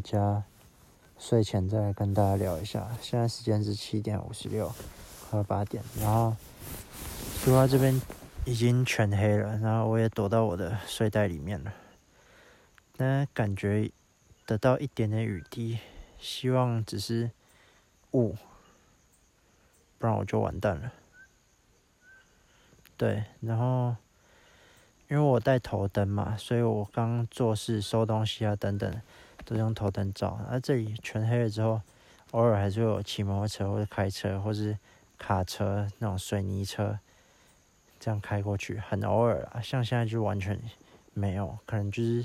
家睡前再跟大家聊一下。现在时间是七点五十六，快八点。然后书包这边已经全黑了，然后我也躲到我的睡袋里面了。但感觉得到一点点雨滴，希望只是雾，不然我就完蛋了。对，然后。因为我带头灯嘛，所以我刚做事、收东西啊等等，都用头灯照。而这里全黑了之后，偶尔还是有骑摩托车或者开车，或是卡车那种水泥车，这样开过去，很偶尔啊。像现在就完全没有，可能就是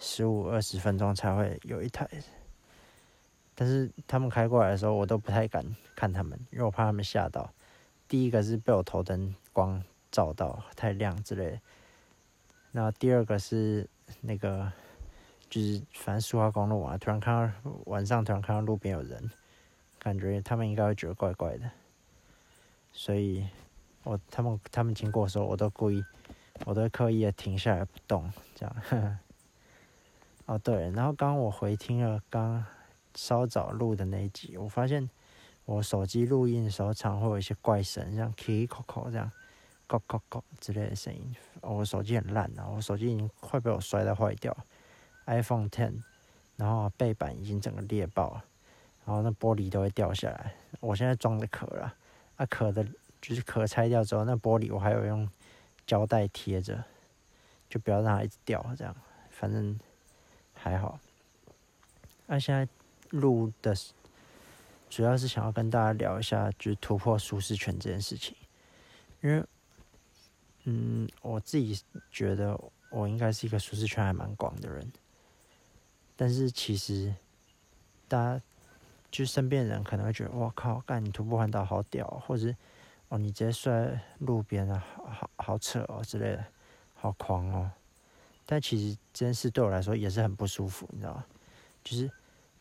十五二十分钟才会有一台。但是他们开过来的时候，我都不太敢看他们，因为我怕他们吓到。第一个是被我头灯光照到太亮之类。那第二个是那个，就是反正苏花公路啊，突然看到晚上突然看到路边有人，感觉他们应该会觉得怪怪的，所以我他们他们经过的时候，我都故意，我都刻意的停下来不动，这样。呵 呵哦对，然后刚刚我回听了刚稍早录的那一集，我发现我手机录音的时候常会有一些怪声，像 k i k o 这样。咯咯咯之类的声音，我手机很烂啊，我手机已经快被我摔到坏掉，iPhone Ten，然后背板已经整个裂爆了，然后那玻璃都会掉下来。我现在装的壳了，啊壳的，就是壳拆掉之后，那玻璃我还有用胶带贴着，就不要让它一直掉，这样，反正还好。那现在录的，主要是想要跟大家聊一下，就是突破舒适圈这件事情，因为。嗯，我自己觉得我应该是一个舒适圈还蛮广的人，但是其实，大家就身边人可能会觉得，我靠，干你徒步环岛好屌，或者是哦你直接摔路边啊，好好扯哦之类的，好狂哦。但其实这件事对我来说也是很不舒服，你知道吗？就是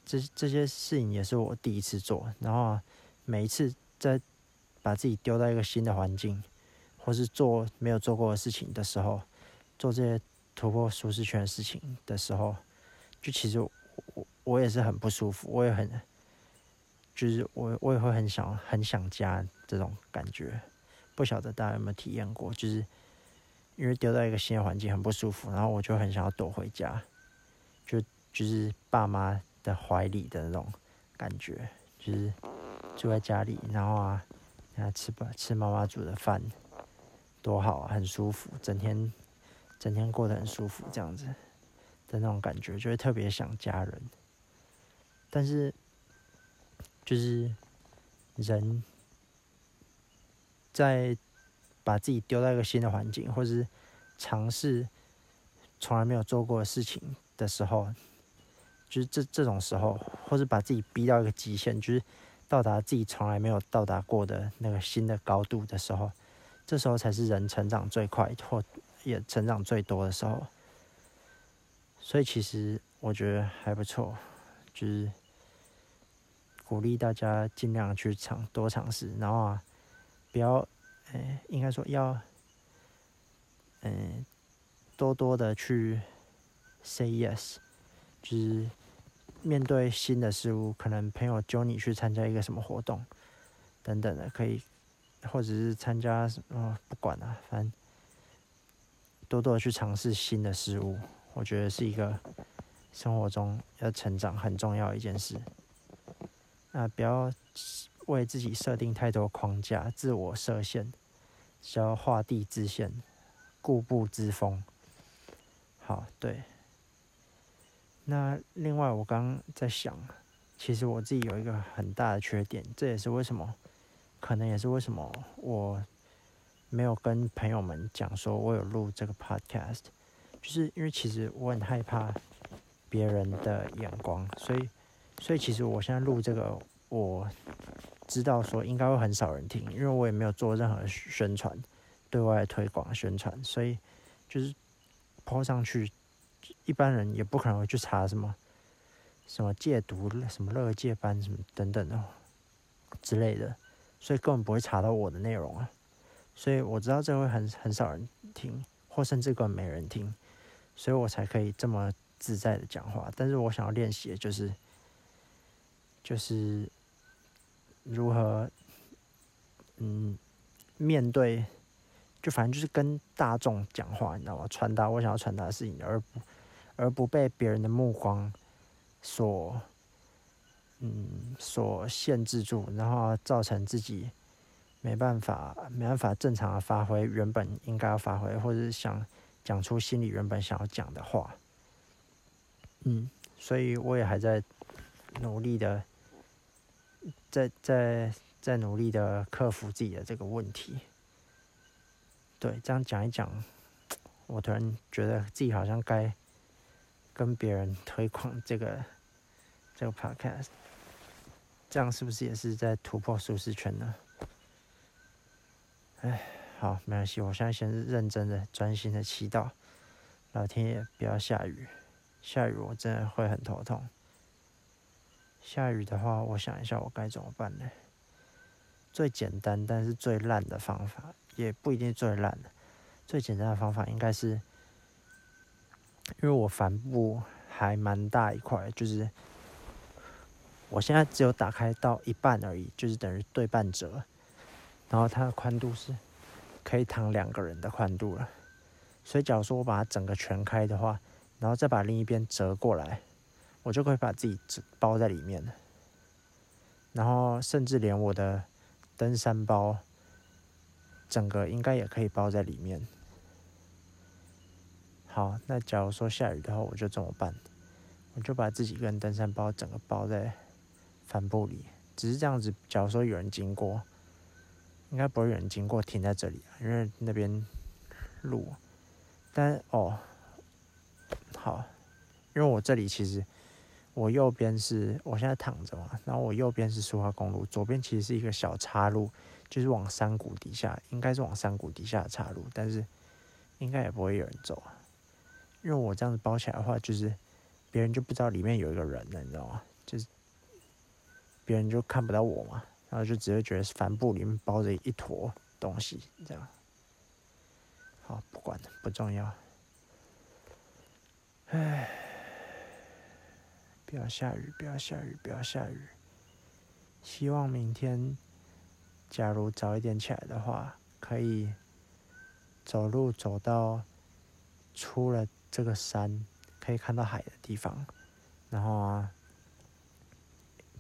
这这些事情也是我第一次做，然后每一次在把自己丢到一个新的环境。或是做没有做过的事情的时候，做这些突破舒适圈的事情的时候，就其实我我也是很不舒服，我也很，就是我我也会很想很想家这种感觉，不晓得大家有没有体验过？就是因为丢到一个新的环境很不舒服，然后我就很想要躲回家，就就是爸妈的怀里的那种感觉，就是住在家里，然后啊，啊吃吧吃妈妈煮的饭。多好啊，很舒服，整天整天过得很舒服，这样子的那种感觉，就会特别想家人。但是，就是人在把自己丢到一个新的环境，或是尝试从来没有做过的事情的时候，就是这这种时候，或是把自己逼到一个极限，就是到达自己从来没有到达过的那个新的高度的时候。这时候才是人成长最快或也成长最多的时候，所以其实我觉得还不错，就是鼓励大家尽量去尝多尝试，然后啊，不要，哎，应该说要，嗯，多多的去 say yes，就是面对新的事物，可能朋友揪你去参加一个什么活动等等的，可以。或者是参加什么，不管了，反正多多的去尝试新的事物，我觉得是一个生活中要成长很重要的一件事。那不要为自己设定太多框架，自我设限，只要画地自限，固步自封。好，对。那另外，我刚刚在想，其实我自己有一个很大的缺点，这也是为什么。可能也是为什么我没有跟朋友们讲说我有录这个 podcast，就是因为其实我很害怕别人的眼光，所以所以其实我现在录这个，我知道说应该会很少人听，因为我也没有做任何宣传、对外推广宣传，所以就是抛上去，一般人也不可能会去查什么什么戒毒、什么乐戒班什么等等的之类的。所以根本不会查到我的内容啊，所以我知道这会很很少人听，或甚至根本没人听，所以我才可以这么自在的讲话。但是我想要练习的就是，就是如何，嗯，面对，就反正就是跟大众讲话，你知道吗？传达我想要传达的事情，而不而不被别人的目光所，嗯，所限制住，然后造成自己。没办法，没办法正常的发挥原本应该要发挥，或者是想讲出心里原本想要讲的话。嗯，所以我也还在努力的，在在在努力的克服自己的这个问题。对，这样讲一讲，我突然觉得自己好像该跟别人推广这个这个 podcast，这样是不是也是在突破舒适圈呢？哎，好，没关系。我现在先是认真的、专心的祈祷，老天爷不要下雨。下雨我真的会很头痛。下雨的话，我想一下我该怎么办呢？最简单但是最烂的方法，也不一定最烂的。最简单的方法应该是，因为我帆布还蛮大一块，就是我现在只有打开到一半而已，就是等于对半折。然后它的宽度是可以躺两个人的宽度了，所以假如说我把它整个全开的话，然后再把另一边折过来，我就可以把自己包在里面了。然后甚至连我的登山包，整个应该也可以包在里面。好，那假如说下雨的话，我就怎么办？我就把自己跟登山包整个包在帆布里，只是这样子。假如说有人经过。应该不会有人经过停在这里，因为那边路。但哦，好，因为我这里其实我右边是我现在躺着嘛，然后我右边是苏花公路，左边其实是一个小岔路，就是往山谷底下，应该是往山谷底下的岔路，但是应该也不会有人走啊，因为我这样子包起来的话，就是别人就不知道里面有一个人了，你知道吗？就是别人就看不到我嘛。然后就只会觉得帆布里面包着一坨东西，这样。好，不管了，不重要。唉，不要下雨，不要下雨，不要下雨。希望明天，假如早一点起来的话，可以走路走到出了这个山，可以看到海的地方，然后啊。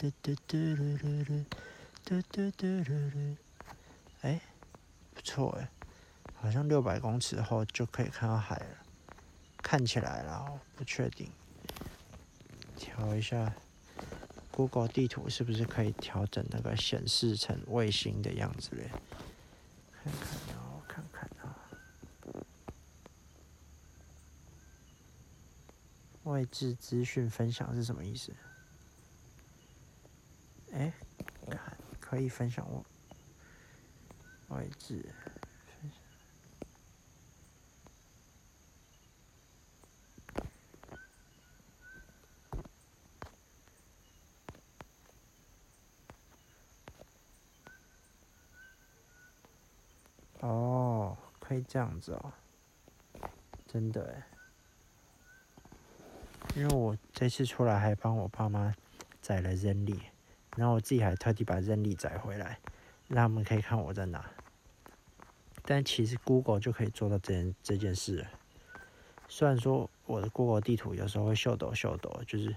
嘟嘟嘟嘟嘟，嘟嘟嘟嘟嘟，哎，不错哎，好像六百公尺后就可以看到海了，看起来啦，不确定，调一下，Google 地图是不是可以调整那个显示成卫星的样子嘞？看看啊，看看啊，外置资讯分享是什么意思？哎，看，可以分享我位置。哦，可以这样子哦，真的哎，因为我这次出来还帮我爸妈载了人力。然后我自己还特地把认力载回来，让他们可以看我在哪。但其实 Google 就可以做到这件这件事。虽然说我的 Google 地图有时候会秀抖秀抖，就是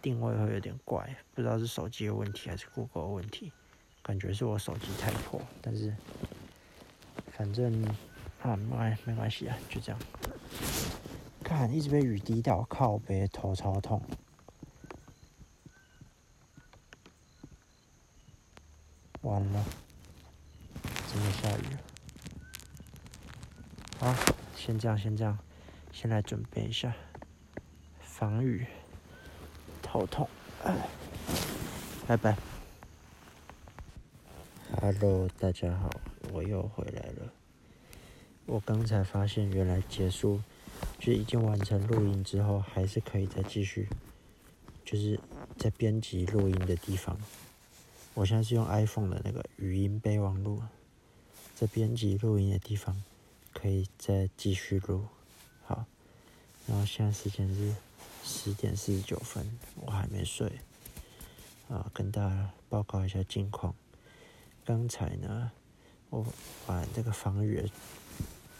定位会有点怪，不知道是手机的问题还是 Google 的问题。感觉是我手机太破，但是反正啊没没关系啊，就这样。看，一直被雨滴到，靠背头超痛。完了，真的下雨了。好，先这样，先这样，先来准备一下防雨，头痛，哎，拜拜。Hello，大家好，我又回来了。我刚才发现，原来结束就已经完成录音之后，还是可以再继续，就是在编辑录音的地方。我现在是用 iPhone 的那个语音备忘录，在编辑录音的地方可以再继续录。好，然后现在时间是十点四十九分，我还没睡。啊，跟大家报告一下近况。刚才呢，我把这个防雨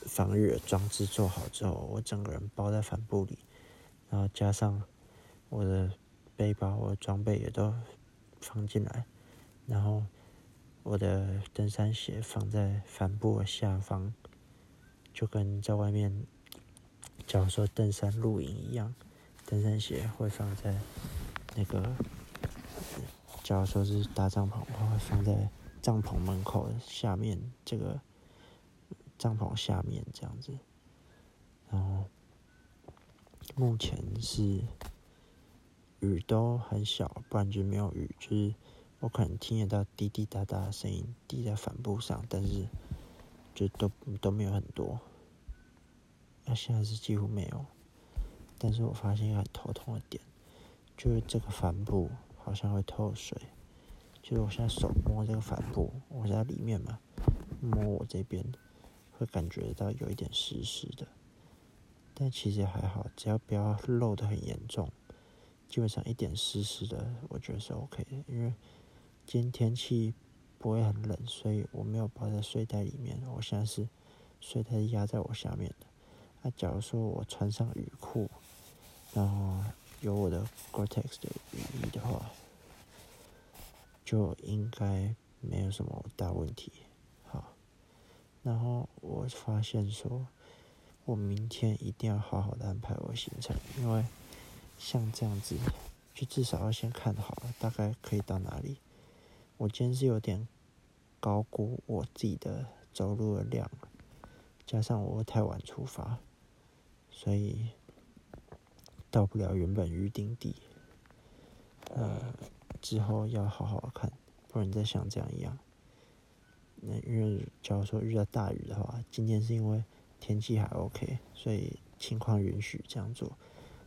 防雨装置做好之后，我整个人包在帆布里，然后加上我的背包、我的装备也都放进来。然后我的登山鞋放在帆布的下方，就跟在外面，假如说登山露营一样，登山鞋会放在那个，假如说是搭帐篷的话，会放在帐篷门口下面这个帐篷下面这样子。然后目前是雨都很小，不然就没有雨，就是。我可能听得到滴滴答答的声音滴在帆布上，但是就都都没有很多。那现在是几乎没有，但是我发现一个很头痛的点，就是这个帆布好像会透水。就是我现在手摸这个帆布，我在里面嘛，摸我这边会感觉到有一点湿湿的，但其实还好，只要不要漏的很严重，基本上一点湿湿的，我觉得是 OK 的，因为。今天天气不会很冷，所以我没有包在睡袋里面。我现在是睡袋压在我下面的。那假如说我穿上雨裤，然后有我的 Gore-Tex 的雨衣的话，就应该没有什么大问题。好，然后我发现说，我明天一定要好好的安排我行程，因为像这样子，就至少要先看好了，大概可以到哪里。我今天是有点高估我自己的走路的量，加上我太晚出发，所以到不了原本预定地。呃，之后要好好看，不然再像这样一样。那因为假如说遇到大雨的话，今天是因为天气还 OK，所以情况允许这样做。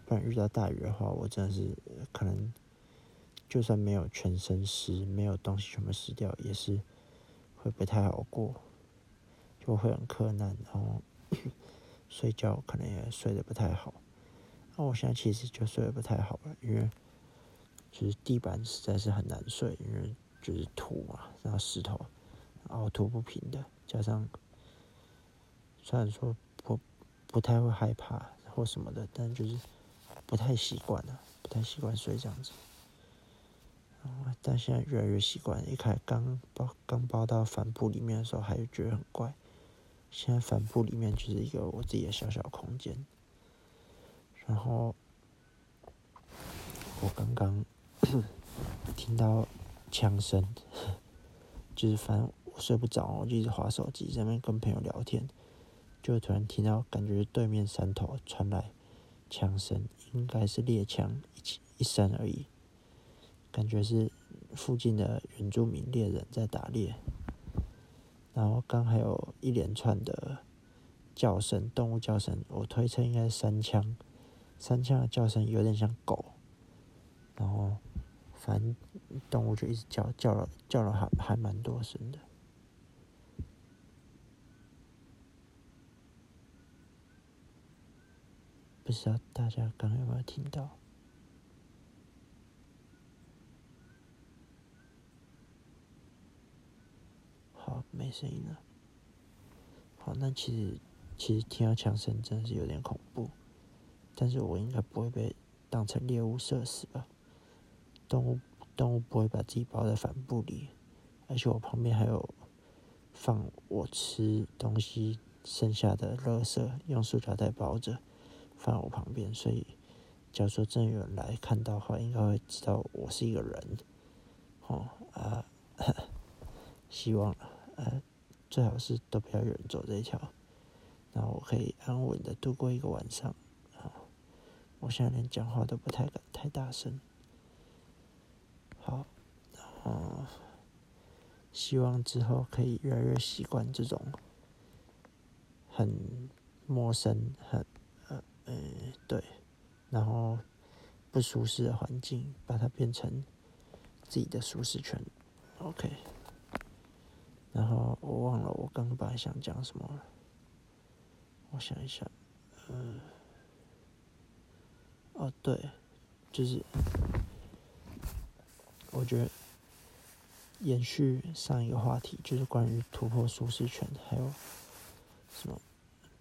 不然遇到大雨的话，我真的是可能。就算没有全身湿，没有东西全部湿掉，也是会不太好过，就会很困难，然后 睡觉可能也睡得不太好。那我现在其实就睡得不太好了，因为就是地板实在是很难睡，因为就是土嘛，然后石头凹凸不平的，加上虽然说不不太会害怕或什么的，但就是不太习惯了，不太习惯睡这样子。但现在越来越习惯。一开始刚包刚包到帆布里面的时候，还是觉得很怪。现在帆布里面就是一个我自己的小小空间。然后我刚刚 听到枪声，就是反正我睡不着，我就一直划手机，在那边跟朋友聊天，就突然听到感觉对面山头传来枪声，应该是猎枪一一声而已。感觉是附近的原住民猎人在打猎，然后刚还有一连串的叫声，动物叫声，我推测应该是山枪，山枪的叫声有点像狗，然后反正动物就一直叫，叫了叫了还还蛮多声的，不知道大家刚刚有没有听到？没声音了。好，那其实其实听到枪声真的是有点恐怖，但是我应该不会被当成猎物射死吧？动物动物不会把自己包在帆布里，而且我旁边还有放我吃东西剩下的垃圾，用塑胶袋包着放我旁边，所以假如说真有人来看到的话，应该会知道我是一个人。哦啊，希望。呃，最好是都不要有人走这一条，然后我可以安稳的度过一个晚上，我现在连讲话都不太敢太大声。好，然后，希望之后可以越来越习惯这种很陌生、很呃呃对，然后不舒适的环境，把它变成自己的舒适圈。OK。然后我忘了我刚刚本来想讲什么了，我想一下，嗯，哦对，就是。我觉得延续上一个话题，就是关于突破舒适圈，还有什么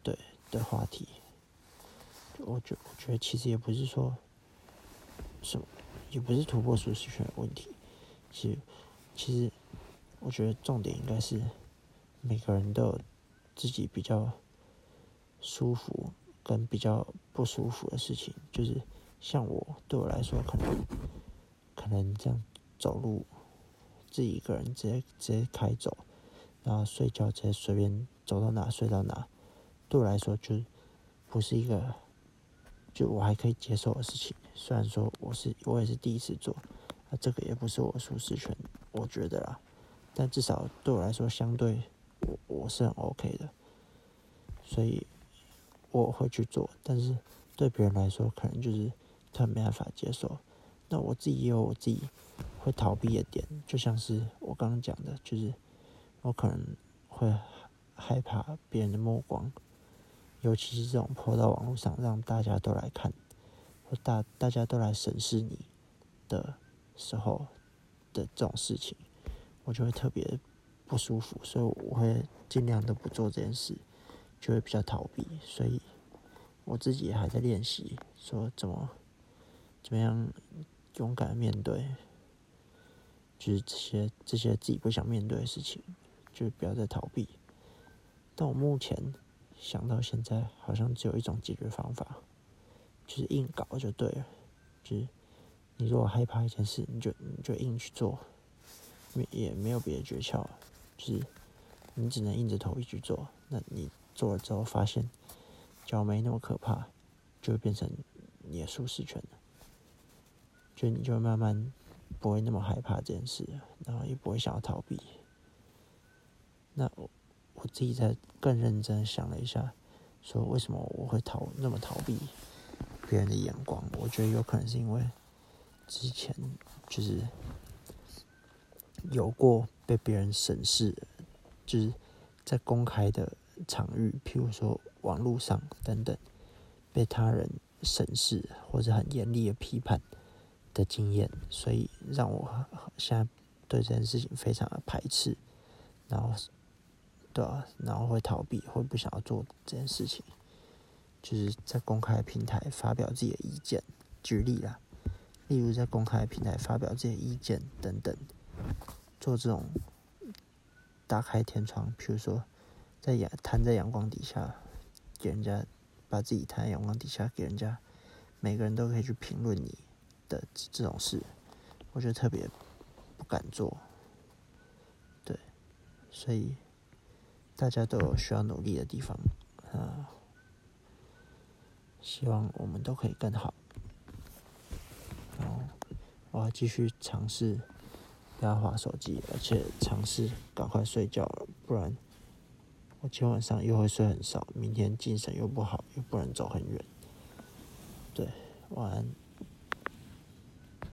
对的话题。我觉我觉得其实也不是说什么，也不是突破舒适圈的问题。其实其实我觉得重点应该是每个人都有自己比较舒服跟比较不舒服的事情。就是像我对我来说，可能可能这样。走路，自己一个人直接直接开走，然后睡觉直接随便走到哪睡到哪，对我来说就不是一个，就我还可以接受的事情。虽然说我是我也是第一次做，那这个也不是我舒适圈，我觉得啦，但至少对我来说相对我我是很 OK 的，所以我会去做。但是对别人来说，可能就是他没办法接受。那我自己也有我自己。会逃避的点，就像是我刚刚讲的，就是我可能会害怕别人的目光，尤其是这种泼到网络上让大家都来看，或大大家都来审视你的时候的这种事情，我就会特别不舒服，所以我会尽量都不做这件事，就会比较逃避。所以我自己还在练习，说怎么怎么样勇敢面对。就是这些这些自己不想面对的事情，就不要再逃避。但我目前想到现在，好像只有一种解决方法，就是硬搞就对了。就是你如果害怕一件事，你就你就硬去做，也没有别的诀窍，就是你只能硬着头皮去做。那你做了之后发现脚没那么可怕，就会变成你的舒适圈了。就你就会慢慢。不会那么害怕这件事，然后也不会想要逃避。那我我自己在更认真想了一下，说为什么我会逃那么逃避别人的眼光？我觉得有可能是因为之前就是有过被别人审视，就是在公开的场域，譬如说网络上等等，被他人审视或者很严厉的批判。的经验，所以让我现在对这件事情非常的排斥，然后，对啊，然后会逃避，会不想要做这件事情，就是在公开平台发表自己的意见。举例啦，例如在公开平台发表自己的意见等等，做这种打开天窗，比如说在阳摊在阳光底下，给人家把自己摊在阳光底下，给人家每个人都可以去评论你。的这种事，我觉得特别不敢做，对，所以大家都有需要努力的地方，啊，希望我们都可以更好。然后我要继续尝试不要划手机，而且尝试赶快睡觉了，不然我今晚上又会睡很少，明天精神又不好，又不能走很远。对，晚安。